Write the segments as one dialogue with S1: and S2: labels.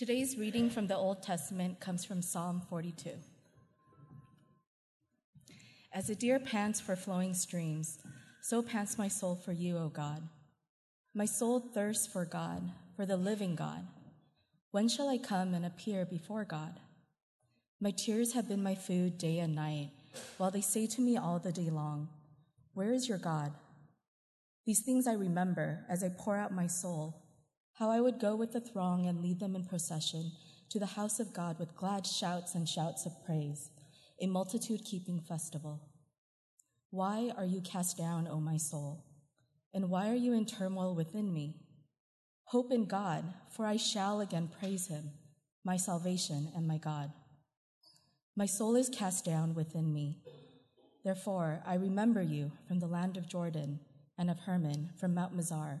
S1: Today's reading from the Old Testament comes from Psalm 42. As a deer pants for flowing streams, so pants my soul for you, O God. My soul thirsts for God, for the living God. When shall I come and appear before God? My tears have been my food day and night, while they say to me all the day long, Where is your God? These things I remember as I pour out my soul, how I would go with the throng and lead them in procession to the house of God with glad shouts and shouts of praise, a multitude keeping festival. Why are you cast down, O my soul? And why are you in turmoil within me? Hope in God, for I shall again praise him, my salvation and my God. My soul is cast down within me. Therefore, I remember you from the land of Jordan and of Hermon from Mount Mizar.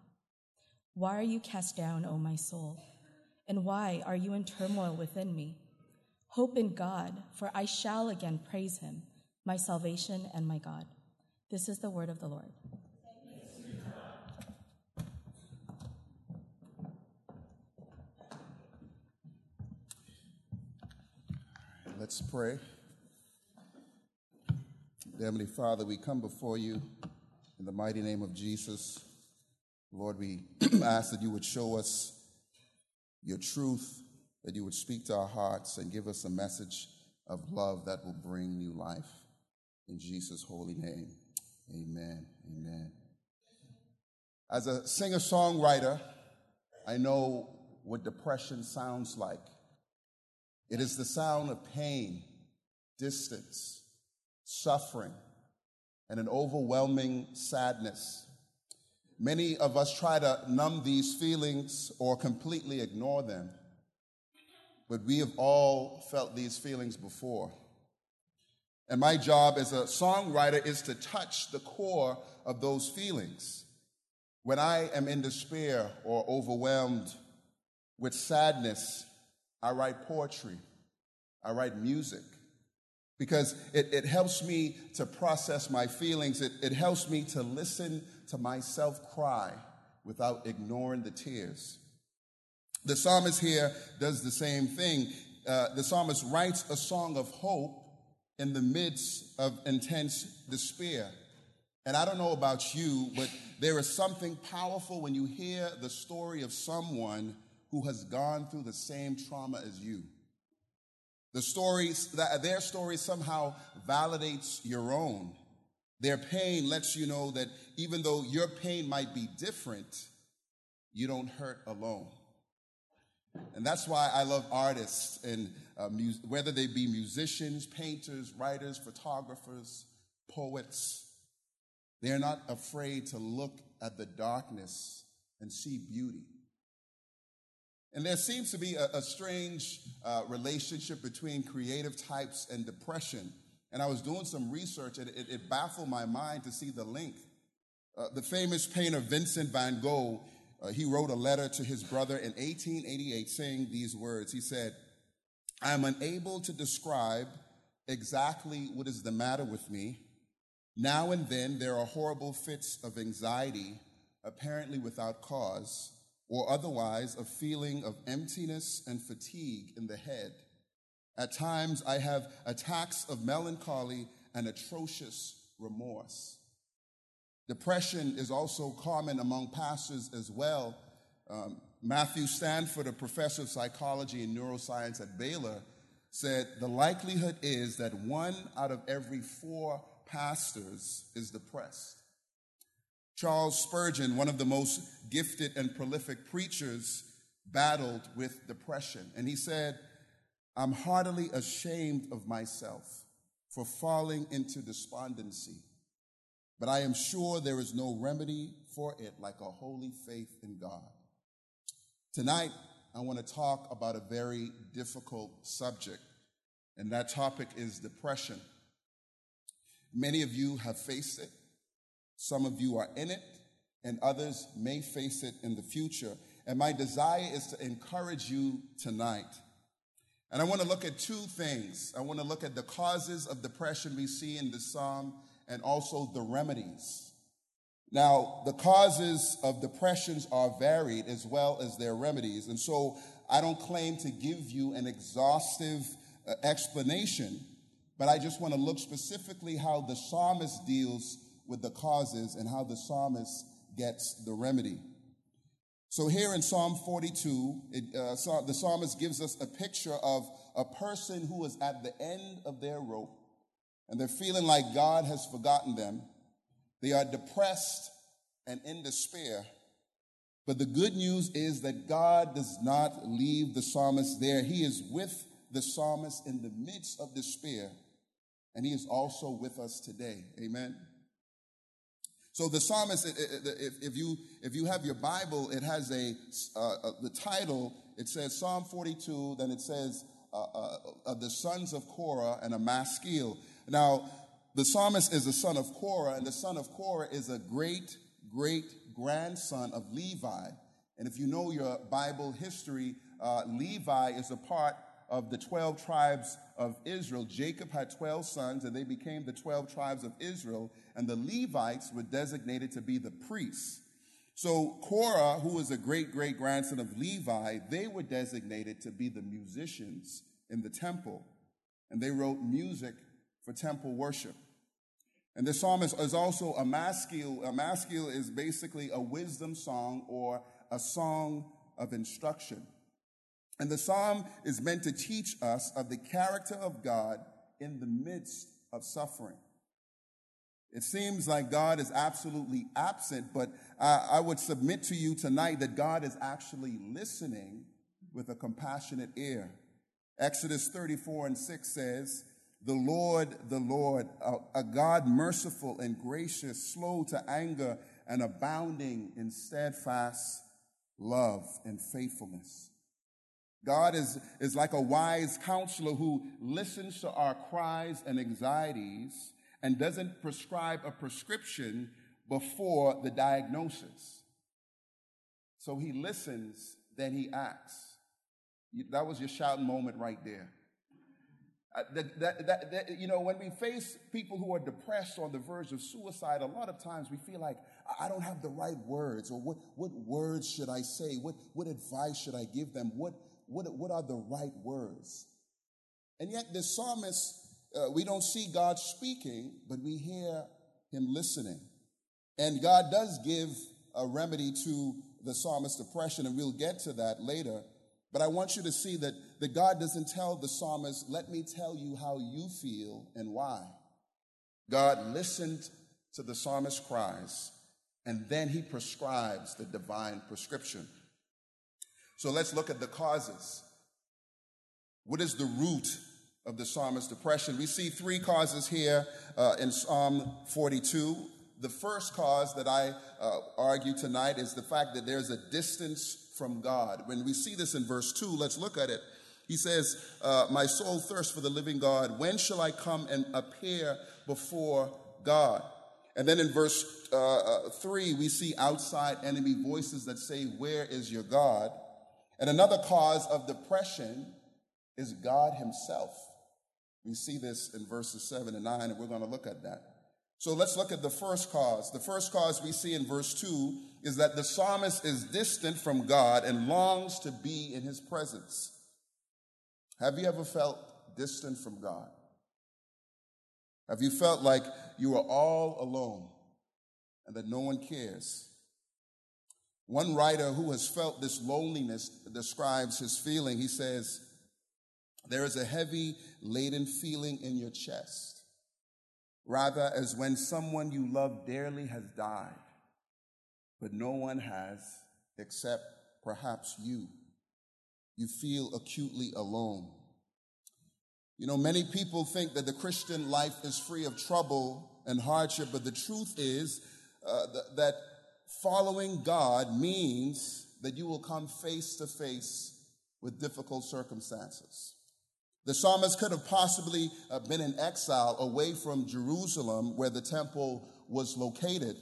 S1: Why are you cast down, O my soul? And why are you in turmoil within me? Hope in God, for I shall again praise him, my salvation and my God. This is the word of the Lord.
S2: Let's pray. Heavenly Father, we come before you in the mighty name of Jesus. Lord, we ask that you would show us your truth, that you would speak to our hearts and give us a message of love that will bring new life. In Jesus' holy name, amen. Amen. As a singer songwriter, I know what depression sounds like. It is the sound of pain, distance, suffering, and an overwhelming sadness. Many of us try to numb these feelings or completely ignore them, but we have all felt these feelings before. And my job as a songwriter is to touch the core of those feelings. When I am in despair or overwhelmed with sadness, I write poetry, I write music, because it, it helps me to process my feelings. It, it helps me to listen to myself cry without ignoring the tears. The psalmist here does the same thing. Uh, the psalmist writes a song of hope in the midst of intense despair. And I don't know about you, but there is something powerful when you hear the story of someone who has gone through the same trauma as you. The stories that their story somehow validates your own. Their pain lets you know that even though your pain might be different, you don't hurt alone. And that's why I love artists, and uh, mu- whether they be musicians, painters, writers, photographers, poets, they're not afraid to look at the darkness and see beauty. And there seems to be a, a strange uh, relationship between creative types and depression. And I was doing some research and it, it baffled my mind to see the link. Uh, the famous painter Vincent van Gogh, uh, he wrote a letter to his brother in 1888 saying these words. He said, I am unable to describe exactly what is the matter with me. Now and then there are horrible fits of anxiety, apparently without cause or otherwise a feeling of emptiness and fatigue in the head. At times, I have attacks of melancholy and atrocious remorse. Depression is also common among pastors as well. Um, Matthew Stanford, a professor of psychology and neuroscience at Baylor, said the likelihood is that one out of every four pastors is depressed. Charles Spurgeon, one of the most gifted and prolific preachers, battled with depression. And he said, I'm heartily ashamed of myself for falling into despondency, but I am sure there is no remedy for it like a holy faith in God. Tonight, I want to talk about a very difficult subject, and that topic is depression. Many of you have faced it, some of you are in it, and others may face it in the future. And my desire is to encourage you tonight. And I want to look at two things. I want to look at the causes of depression we see in the psalm and also the remedies. Now, the causes of depressions are varied as well as their remedies. And so I don't claim to give you an exhaustive uh, explanation, but I just want to look specifically how the psalmist deals with the causes and how the psalmist gets the remedy. So here in Psalm 42, it, uh, the psalmist gives us a picture of a person who is at the end of their rope and they're feeling like God has forgotten them. They are depressed and in despair. But the good news is that God does not leave the psalmist there. He is with the psalmist in the midst of despair, and he is also with us today. Amen. So the psalmist, if you if you have your Bible, it has a uh, the title. It says Psalm 42. Then it says uh, uh, uh, the sons of Korah and a maskil. Now the psalmist is the son of Korah, and the son of Korah is a great great grandson of Levi. And if you know your Bible history, uh, Levi is a part of the 12 tribes of Israel. Jacob had 12 sons, and they became the 12 tribes of Israel, and the Levites were designated to be the priests. So Korah, who was a great great grandson of Levi, they were designated to be the musicians in the temple, and they wrote music for temple worship. And the psalmist is also a maskil. A maskil is basically a wisdom song or a song of instruction. And the psalm is meant to teach us of the character of God in the midst of suffering. It seems like God is absolutely absent, but I, I would submit to you tonight that God is actually listening with a compassionate ear. Exodus 34 and 6 says, The Lord, the Lord, a, a God merciful and gracious, slow to anger, and abounding in steadfast love and faithfulness God is, is like a wise counselor who listens to our cries and anxieties and doesn't prescribe a prescription before the diagnosis. So he listens, then he acts. That was your shouting moment right there. Uh, that, that, that, that, you know, when we face people who are depressed or on the verge of suicide, a lot of times we feel like, I don't have the right words, or what, what words should I say? What, what advice should I give them? What, what, what are the right words? And yet, the psalmist, uh, we don't see God speaking, but we hear him listening. And God does give a remedy to the psalmist's depression, and we'll get to that later. But I want you to see that, that God doesn't tell the psalmist, let me tell you how you feel and why. God listened to the psalmist's cries, and then he prescribes the divine prescription. So let's look at the causes. What is the root of the psalmist's depression? We see three causes here uh, in Psalm 42. The first cause that I uh, argue tonight is the fact that there's a distance from God. When we see this in verse 2, let's look at it. He says, uh, My soul thirsts for the living God. When shall I come and appear before God? And then in verse uh, uh, 3, we see outside enemy voices that say, Where is your God? And another cause of depression is God Himself. We see this in verses 7 and 9, and we're going to look at that. So let's look at the first cause. The first cause we see in verse 2 is that the psalmist is distant from God and longs to be in His presence. Have you ever felt distant from God? Have you felt like you are all alone and that no one cares? One writer who has felt this loneliness describes his feeling. He says, There is a heavy laden feeling in your chest, rather as when someone you love dearly has died, but no one has except perhaps you. You feel acutely alone. You know, many people think that the Christian life is free of trouble and hardship, but the truth is uh, that following God means that you will come face to face with difficult circumstances. The psalmist could have possibly uh, been in exile away from Jerusalem, where the temple was located.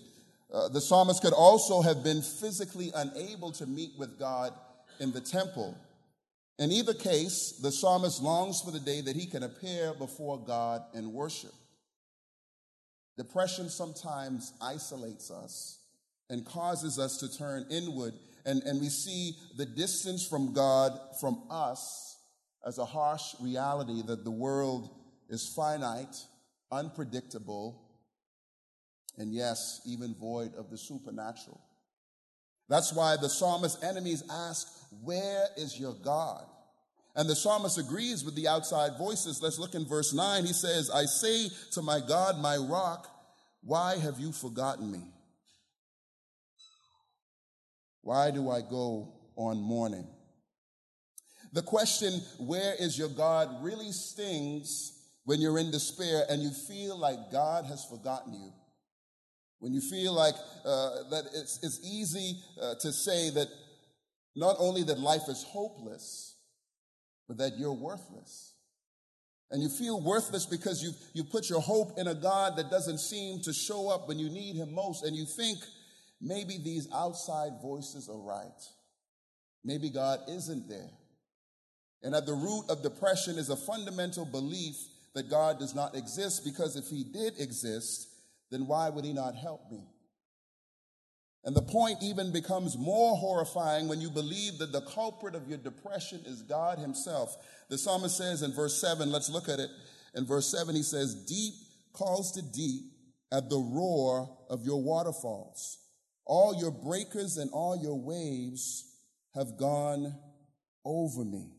S2: Uh, the psalmist could also have been physically unable to meet with God in the temple. In either case, the psalmist longs for the day that he can appear before God and worship. Depression sometimes isolates us and causes us to turn inward, and, and we see the distance from God from us as a harsh reality that the world is finite, unpredictable, and yes, even void of the supernatural. That's why the psalmist's enemies ask, Where is your God? And the psalmist agrees with the outside voices. Let's look in verse 9. He says, I say to my God, my rock, why have you forgotten me? Why do I go on mourning? The question, where is your God, really stings when you're in despair and you feel like God has forgotten you. When you feel like uh, that it's, it's easy uh, to say that not only that life is hopeless, but that you're worthless. And you feel worthless because you you put your hope in a God that doesn't seem to show up when you need him most. And you think maybe these outside voices are right. Maybe God isn't there. And at the root of depression is a fundamental belief that God does not exist because if he did exist, then why would he not help me? And the point even becomes more horrifying when you believe that the culprit of your depression is God Himself. The psalmist says in verse 7, let's look at it. In verse 7, he says, Deep calls to deep at the roar of your waterfalls. All your breakers and all your waves have gone over me.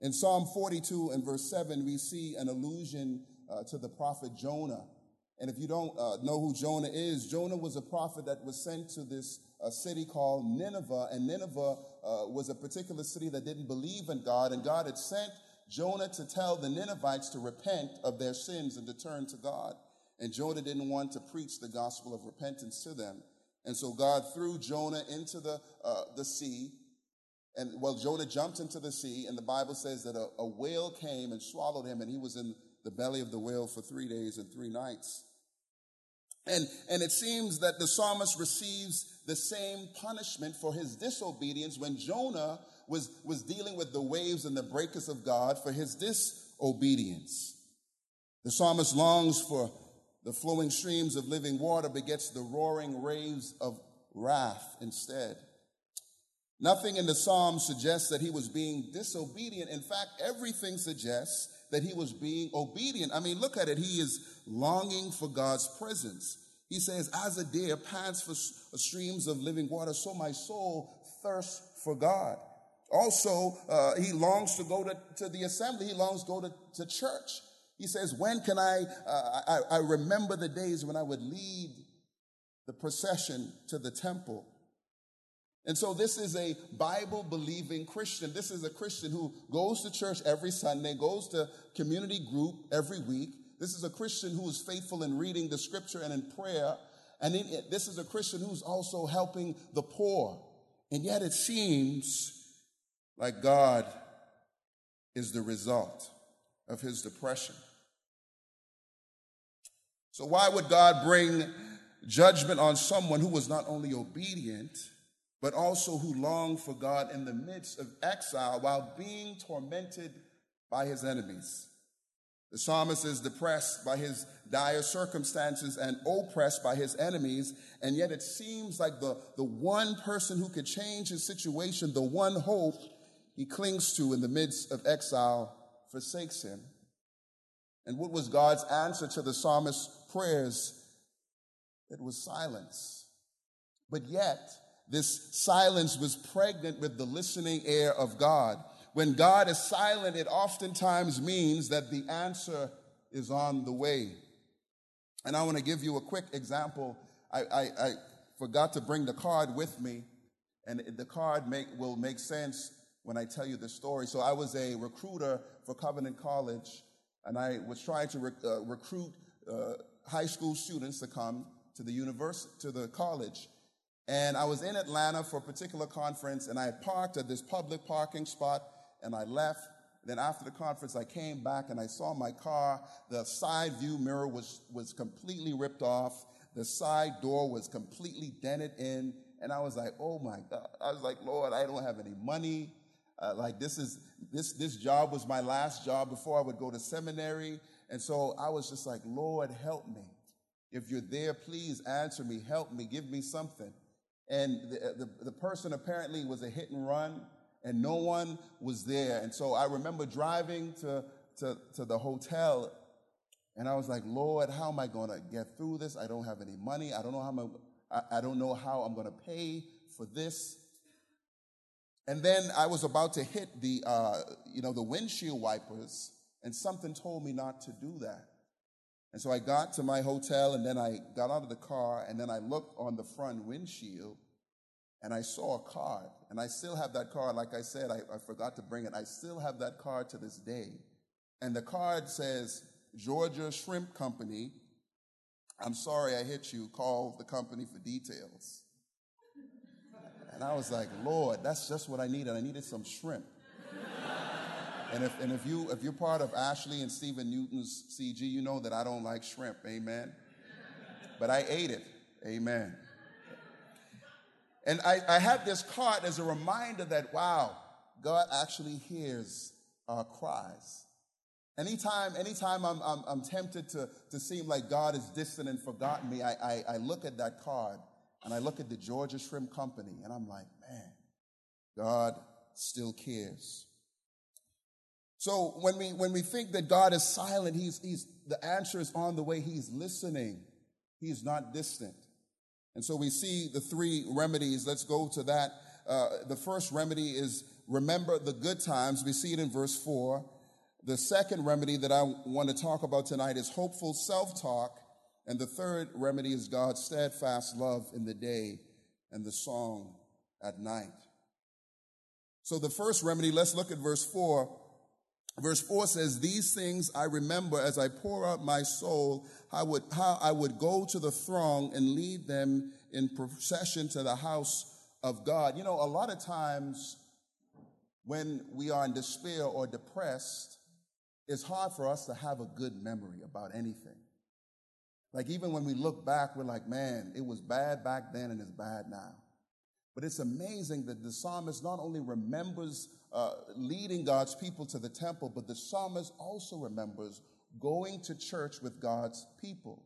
S2: In Psalm 42 and verse 7, we see an allusion uh, to the prophet Jonah. And if you don't uh, know who Jonah is, Jonah was a prophet that was sent to this uh, city called Nineveh. And Nineveh uh, was a particular city that didn't believe in God. And God had sent Jonah to tell the Ninevites to repent of their sins and to turn to God. And Jonah didn't want to preach the gospel of repentance to them. And so God threw Jonah into the, uh, the sea. And well, Jonah jumped into the sea, and the Bible says that a, a whale came and swallowed him, and he was in the belly of the whale for three days and three nights. And, and it seems that the psalmist receives the same punishment for his disobedience when Jonah was, was dealing with the waves and the breakers of God for his disobedience. The psalmist longs for the flowing streams of living water, begets the roaring waves of wrath instead. Nothing in the psalm suggests that he was being disobedient. In fact, everything suggests that he was being obedient. I mean, look at it. He is longing for God's presence. He says, As a deer pants for streams of living water, so my soul thirsts for God. Also, uh, he longs to go to, to the assembly, he longs to go to, to church. He says, When can I, uh, I? I remember the days when I would lead the procession to the temple. And so, this is a Bible believing Christian. This is a Christian who goes to church every Sunday, goes to community group every week. This is a Christian who is faithful in reading the scripture and in prayer. And it, this is a Christian who's also helping the poor. And yet, it seems like God is the result of his depression. So, why would God bring judgment on someone who was not only obedient, but also who longed for God in the midst of exile while being tormented by his enemies. The psalmist is depressed by his dire circumstances and oppressed by his enemies, and yet it seems like the, the one person who could change his situation, the one hope he clings to in the midst of exile, forsakes him. And what was God's answer to the psalmist's prayers? It was silence. But yet, this silence was pregnant with the listening ear of God. When God is silent, it oftentimes means that the answer is on the way. And I want to give you a quick example. I, I, I forgot to bring the card with me, and the card make, will make sense when I tell you the story. So I was a recruiter for Covenant College, and I was trying to rec- uh, recruit uh, high school students to come to the university, to the college. And I was in Atlanta for a particular conference, and I parked at this public parking spot, and I left. Then after the conference, I came back and I saw my car. The side view mirror was, was completely ripped off. The side door was completely dented in. And I was like, oh my God. I was like, Lord, I don't have any money. Uh, like this is, this, this job was my last job before I would go to seminary. And so I was just like, Lord, help me. If you're there, please answer me, help me, give me something. And the, the, the person apparently was a hit and run and no one was there. And so I remember driving to, to, to the hotel and I was like, Lord, how am I going to get through this? I don't have any money. I don't know how I'm, I, I don't know how I'm going to pay for this. And then I was about to hit the, uh, you know, the windshield wipers, and something told me not to do that. And so I got to my hotel, and then I got out of the car, and then I looked on the front windshield, and I saw a card. And I still have that card. Like I said, I, I forgot to bring it. I still have that card to this day. And the card says, Georgia Shrimp Company. I'm sorry I hit you. Call the company for details. And I was like, Lord, that's just what I needed. I needed some shrimp. And if, and if, you, if you're part of Ashley and Stephen Newton's CG, you know that I don't like shrimp. Amen. But I ate it. Amen. And I, I this card as a reminder that, wow, God actually hears our cries. Anytime, anytime I'm, I'm, I'm tempted to, to seem like God is distant and forgotten me, I, I, I look at that card and I look at the Georgia Shrimp Company and I'm like, man, God still cares. So when we, when we think that God is silent, he's, he's, the answer is on the way. He's listening. He's not distant. And so we see the three remedies. Let's go to that. Uh, the first remedy is remember the good times. We see it in verse 4. The second remedy that I want to talk about tonight is hopeful self talk. And the third remedy is God's steadfast love in the day and the song at night. So the first remedy, let's look at verse 4. Verse 4 says, These things I remember as I pour out my soul, I would, how I would go to the throng and lead them in procession to the house of God. You know, a lot of times when we are in despair or depressed, it's hard for us to have a good memory about anything. Like even when we look back, we're like, man, it was bad back then and it's bad now. But it's amazing that the psalmist not only remembers uh, leading God's people to the temple, but the psalmist also remembers going to church with God's people.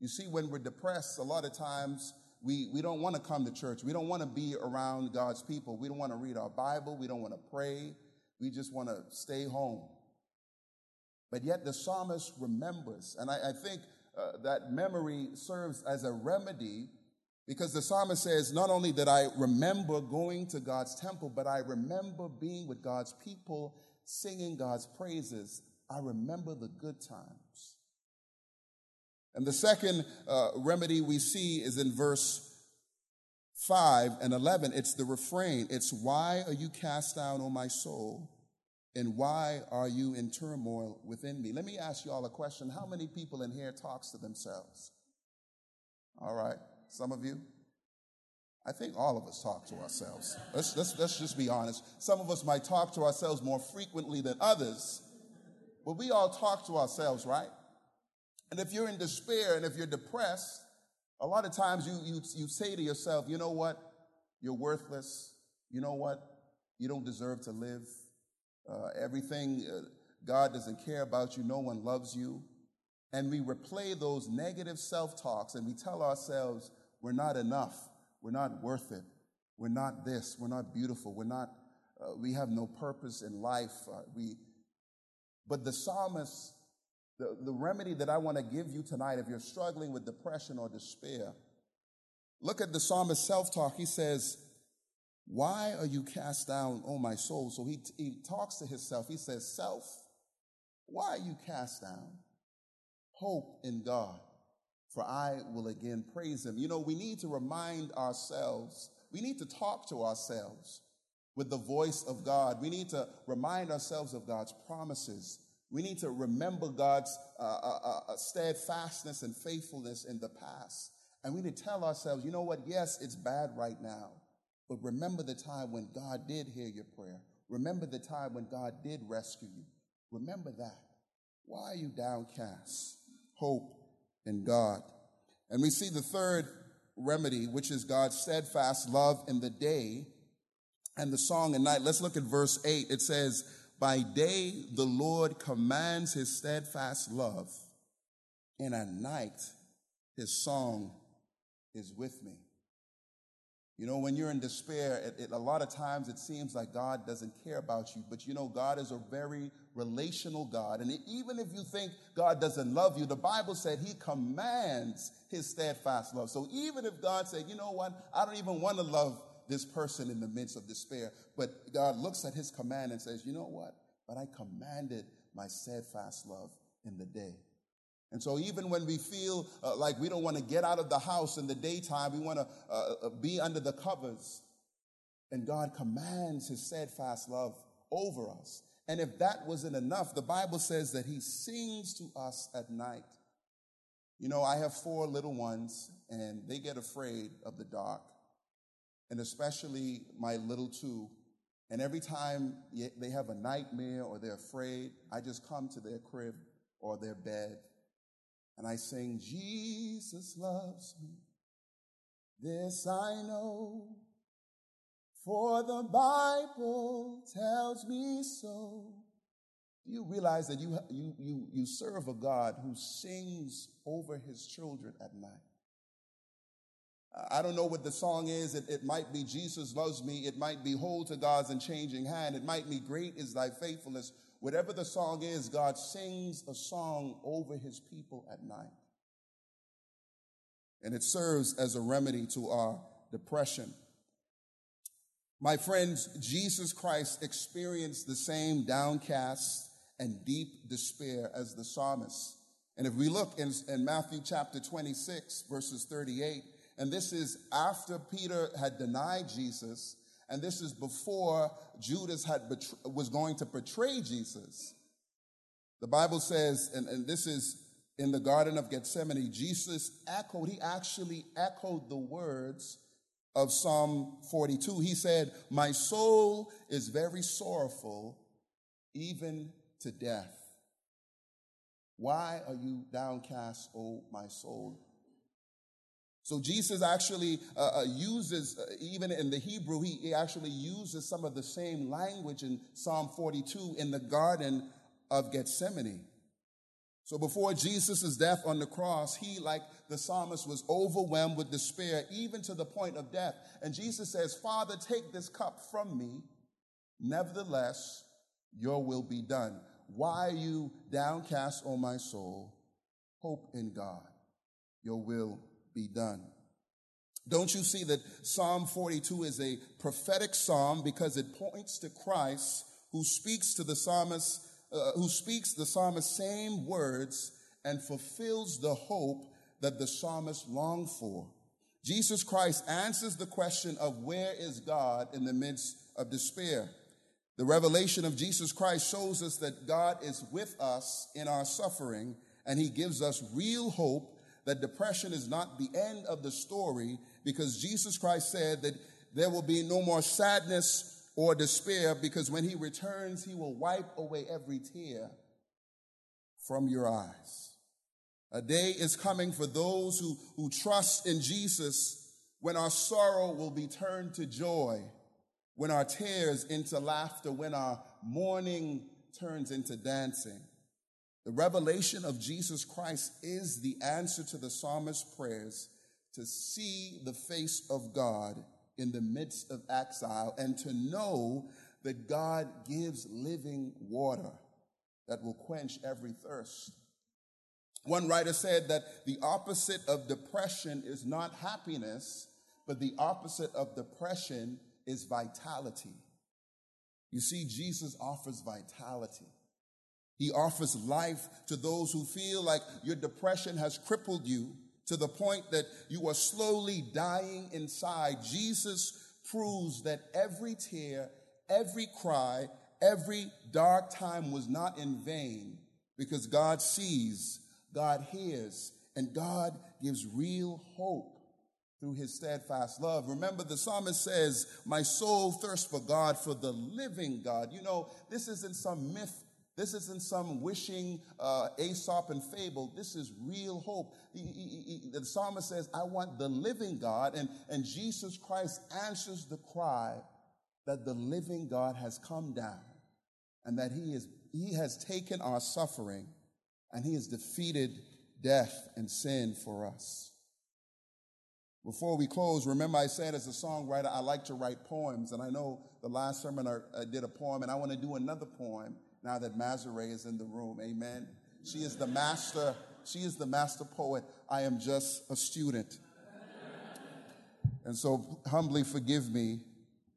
S2: You see, when we're depressed, a lot of times we, we don't want to come to church. We don't want to be around God's people. We don't want to read our Bible. We don't want to pray. We just want to stay home. But yet the psalmist remembers. And I, I think uh, that memory serves as a remedy because the psalmist says, Not only did I remember going to God's temple, but I remember being with God's people, singing God's praises. I remember the good times. And the second uh, remedy we see is in verse 5 and 11. It's the refrain. It's, Why are you cast down, O my soul? And why are you in turmoil within me? Let me ask you all a question. How many people in here talks to themselves? All right. Some of you? I think all of us talk to ourselves. Let's, let's, let's just be honest. Some of us might talk to ourselves more frequently than others, but we all talk to ourselves, right? And if you're in despair and if you're depressed, a lot of times you, you, you say to yourself, you know what? You're worthless. You know what? You don't deserve to live. Uh, everything, uh, God doesn't care about you. No one loves you. And we replay those negative self talks and we tell ourselves, we're not enough. We're not worth it. We're not this. We're not beautiful. We're not, uh, we have no purpose in life. Uh, we, but the psalmist, the, the remedy that I want to give you tonight, if you're struggling with depression or despair, look at the psalmist's self talk. He says, Why are you cast down, O my soul? So he, he talks to himself. He says, Self, why are you cast down? Hope in God for I will again praise him. You know, we need to remind ourselves, we need to talk to ourselves with the voice of God. We need to remind ourselves of God's promises. We need to remember God's uh, uh, uh, uh steadfastness and faithfulness in the past. And we need to tell ourselves, you know what? Yes, it's bad right now. But remember the time when God did hear your prayer. Remember the time when God did rescue you. Remember that. Why are you downcast? Hope in God. And we see the third remedy, which is God's steadfast love in the day and the song at night. Let's look at verse 8. It says, By day the Lord commands his steadfast love, and at night his song is with me. You know, when you're in despair, it, it, a lot of times it seems like God doesn't care about you. But you know, God is a very relational God. And even if you think God doesn't love you, the Bible said He commands His steadfast love. So even if God said, you know what, I don't even want to love this person in the midst of despair, but God looks at His command and says, you know what, but I commanded my steadfast love in the day. And so, even when we feel uh, like we don't want to get out of the house in the daytime, we want to uh, uh, be under the covers. And God commands His steadfast love over us. And if that wasn't enough, the Bible says that He sings to us at night. You know, I have four little ones, and they get afraid of the dark, and especially my little two. And every time they have a nightmare or they're afraid, I just come to their crib or their bed and I sing, Jesus loves me. This I know, for the Bible tells me so. Do you realize that you, you, you, you serve a God who sings over his children at night? I don't know what the song is. It, it, might be Jesus loves me. It might be hold to God's unchanging hand. It might be great is thy faithfulness. Whatever the song is, God sings a song over his people at night. And it serves as a remedy to our depression. My friends, Jesus Christ experienced the same downcast and deep despair as the psalmist. And if we look in, in Matthew chapter 26, verses 38, and this is after Peter had denied Jesus and this is before Judas had was going to betray Jesus. The Bible says, and, and this is in the Garden of Gethsemane, Jesus echoed, he actually echoed the words of Psalm 42. He said, My soul is very sorrowful, even to death. Why are you downcast, O my soul? So Jesus actually uh, uh, uses, uh, even in the Hebrew, he, he actually uses some of the same language in Psalm 42 in the Garden of Gethsemane. So before Jesus' death on the cross, he, like the psalmist, was overwhelmed with despair, even to the point of death. And Jesus says, Father, take this cup from me. Nevertheless, your will be done. Why are you downcast, O my soul? Hope in God. Your will be done. Don't you see that Psalm 42 is a prophetic psalm because it points to Christ who speaks to the psalmist, uh, who speaks the psalmist's same words and fulfills the hope that the psalmist longed for. Jesus Christ answers the question of where is God in the midst of despair. The revelation of Jesus Christ shows us that God is with us in our suffering and he gives us real hope that depression is not the end of the story because Jesus Christ said that there will be no more sadness or despair because when he returns, he will wipe away every tear from your eyes. A day is coming for those who, who trust in Jesus when our sorrow will be turned to joy, when our tears into laughter, when our mourning turns into dancing. The revelation of Jesus Christ is the answer to the psalmist's prayers to see the face of God in the midst of exile and to know that God gives living water that will quench every thirst. One writer said that the opposite of depression is not happiness, but the opposite of depression is vitality. You see, Jesus offers vitality. He offers life to those who feel like your depression has crippled you to the point that you are slowly dying inside. Jesus proves that every tear, every cry, every dark time was not in vain because God sees, God hears, And God gives real hope through his steadfast love. Remember, the psalmist says, My soul thirsts for God, for the living God. You know, this isn't some myth. This isn't some wishing uh, Aesop and fable. This is real hope. He, he, he, the psalmist says, I want the living God. And, and Jesus Christ answers the cry that the living God has come down and that he, is, he has taken our suffering and he has defeated death and sin for us. Before we close, remember I said as a songwriter, I like to write poems. And I know the last sermon I, I did a poem, and I want to do another poem now that Mazare is in the room. Amen. She is the master, she is the master poet. I am just a student. And so humbly forgive me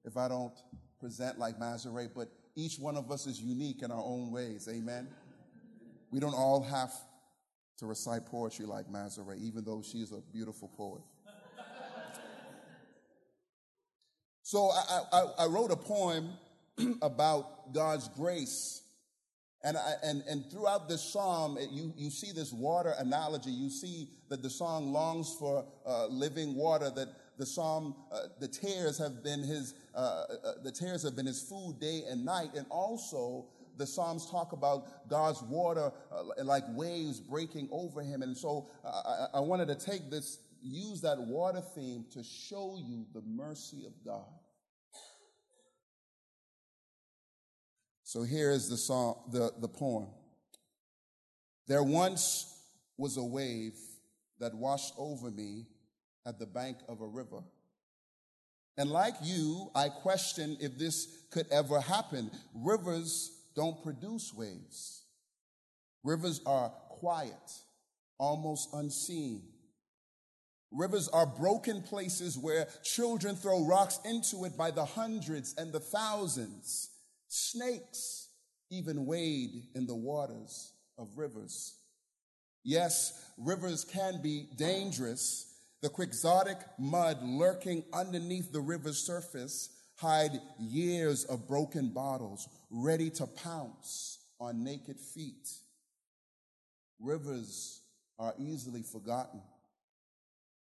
S2: if I don't present like Mazare, but each one of us is unique in our own ways. Amen. We don't all have to recite poetry like Mazare, even though she is a beautiful poet. So I, I, I wrote a poem about God's grace. And, I, and, and throughout this psalm, you, you see this water analogy. You see that the song longs for uh, living water, that the psalm, uh, the tears have been his, uh, uh the tears have been his food day and night. And also the Psalms talk about God's water uh, like waves breaking over him. And so uh, I, I wanted to take this, use that water theme to show you the mercy of God. So here is the song, the, the poem. There once was a wave that washed over me at the bank of a river. And like you, I question if this could ever happen. Rivers don't produce waves. Rivers are quiet, almost unseen. Rivers are broken places where children throw rocks into it by the hundreds and the thousands. Snakes even wade in the waters of rivers. Yes, rivers can be dangerous. The quixotic mud lurking underneath the river's surface hide years of broken bottles ready to pounce on naked feet. Rivers are easily forgotten.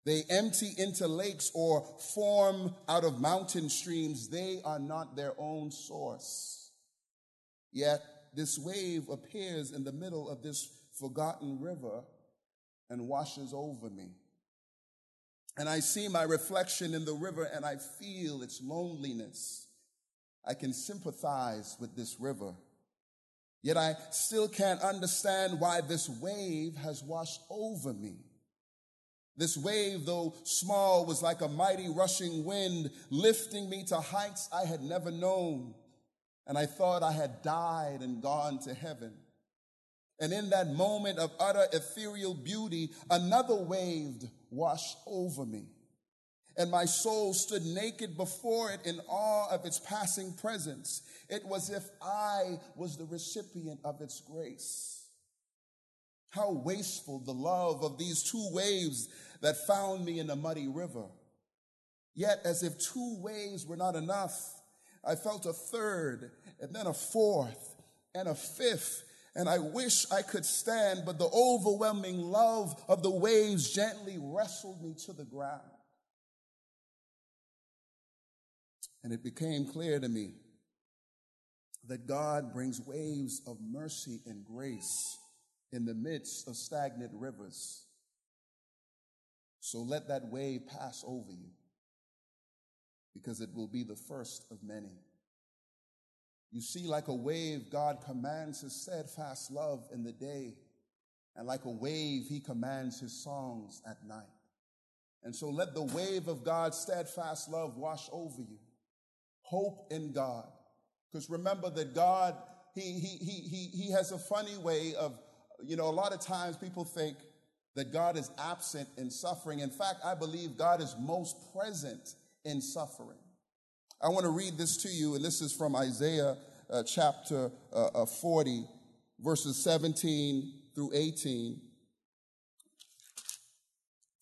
S2: They empty into lakes or form out of mountain streams. They are not their own source. Yet this wave appears in the middle of this forgotten river and washes over me. And I see my reflection in the river and I feel its loneliness. I can sympathize with this river. Yet I still can't understand why this wave has washed over me. This wave, though small, was like a mighty rushing wind, lifting me to heights I had never known. And I thought I had died and gone to heaven. And in that moment of utter ethereal beauty, another wave washed over me. And my soul stood naked before it in awe of its passing presence. It was as if I was the recipient of its grace. How wasteful the love of these two waves that found me in a muddy river. Yet, as if two waves were not enough, I felt a third, and then a fourth, and a fifth, and I wish I could stand, but the overwhelming love of the waves gently wrestled me to the ground. And it became clear to me that God brings waves of mercy and grace in the midst of stagnant rivers. So let that wave pass over you because it will be the first of many. You see, like a wave, God commands his steadfast love in the day, and like a wave, he commands his songs at night. And so let the wave of God's steadfast love wash over you. Hope in God. Because remember that God, he, he, he, he, he has a funny way of you know, a lot of times people think that God is absent in suffering. In fact, I believe God is most present in suffering. I want to read this to you, and this is from Isaiah uh, chapter uh, uh, 40, verses 17 through 18.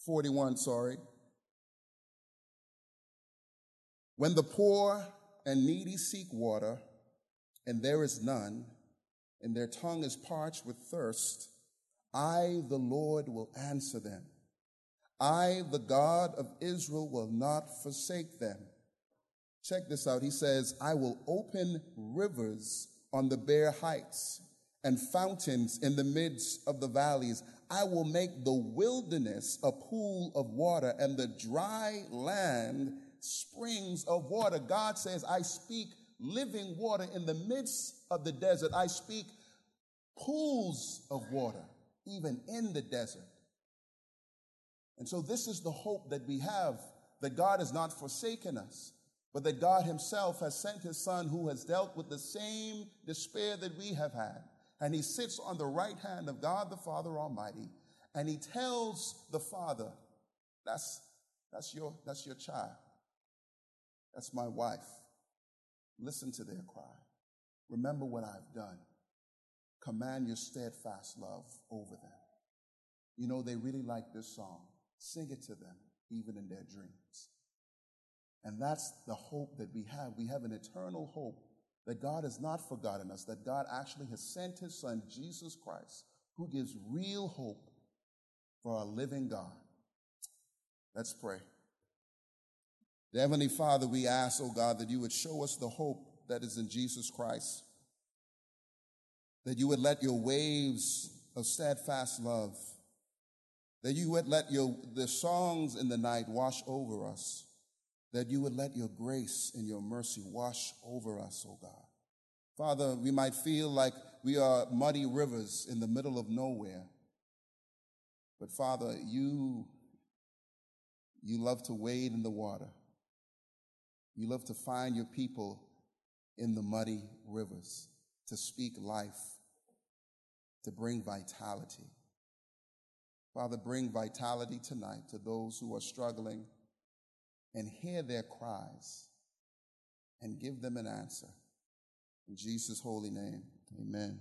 S2: 41, sorry. When the poor and needy seek water, and there is none, and their tongue is parched with thirst. I, the Lord, will answer them. I, the God of Israel, will not forsake them. Check this out. He says, I will open rivers on the bare heights and fountains in the midst of the valleys. I will make the wilderness a pool of water and the dry land springs of water. God says, I speak living water in the midst of the desert. I speak pools of water, even in the desert. And so, this is the hope that we have that God has not forsaken us, but that God Himself has sent His Son who has dealt with the same despair that we have had. And He sits on the right hand of God the Father Almighty, and He tells the Father, That's, that's, your, that's your child. That's my wife. Listen to their cry. Remember what I've done. Command your steadfast love over them. You know, they really like this song. Sing it to them, even in their dreams. And that's the hope that we have. We have an eternal hope that God has not forgotten us, that God actually has sent his son, Jesus Christ, who gives real hope for our living God. Let's pray. The Heavenly Father, we ask, oh God, that you would show us the hope that is in Jesus Christ, that you would let your waves of steadfast love, that you would let your, the songs in the night wash over us, that you would let your grace and your mercy wash over us, oh God. Father, we might feel like we are muddy rivers in the middle of nowhere. But Father, you, you love to wade in the water. You love to find your people in the muddy rivers, to speak life, to bring vitality. Father, bring vitality tonight to those who are struggling and hear their cries and give them an answer. In Jesus' holy name, amen.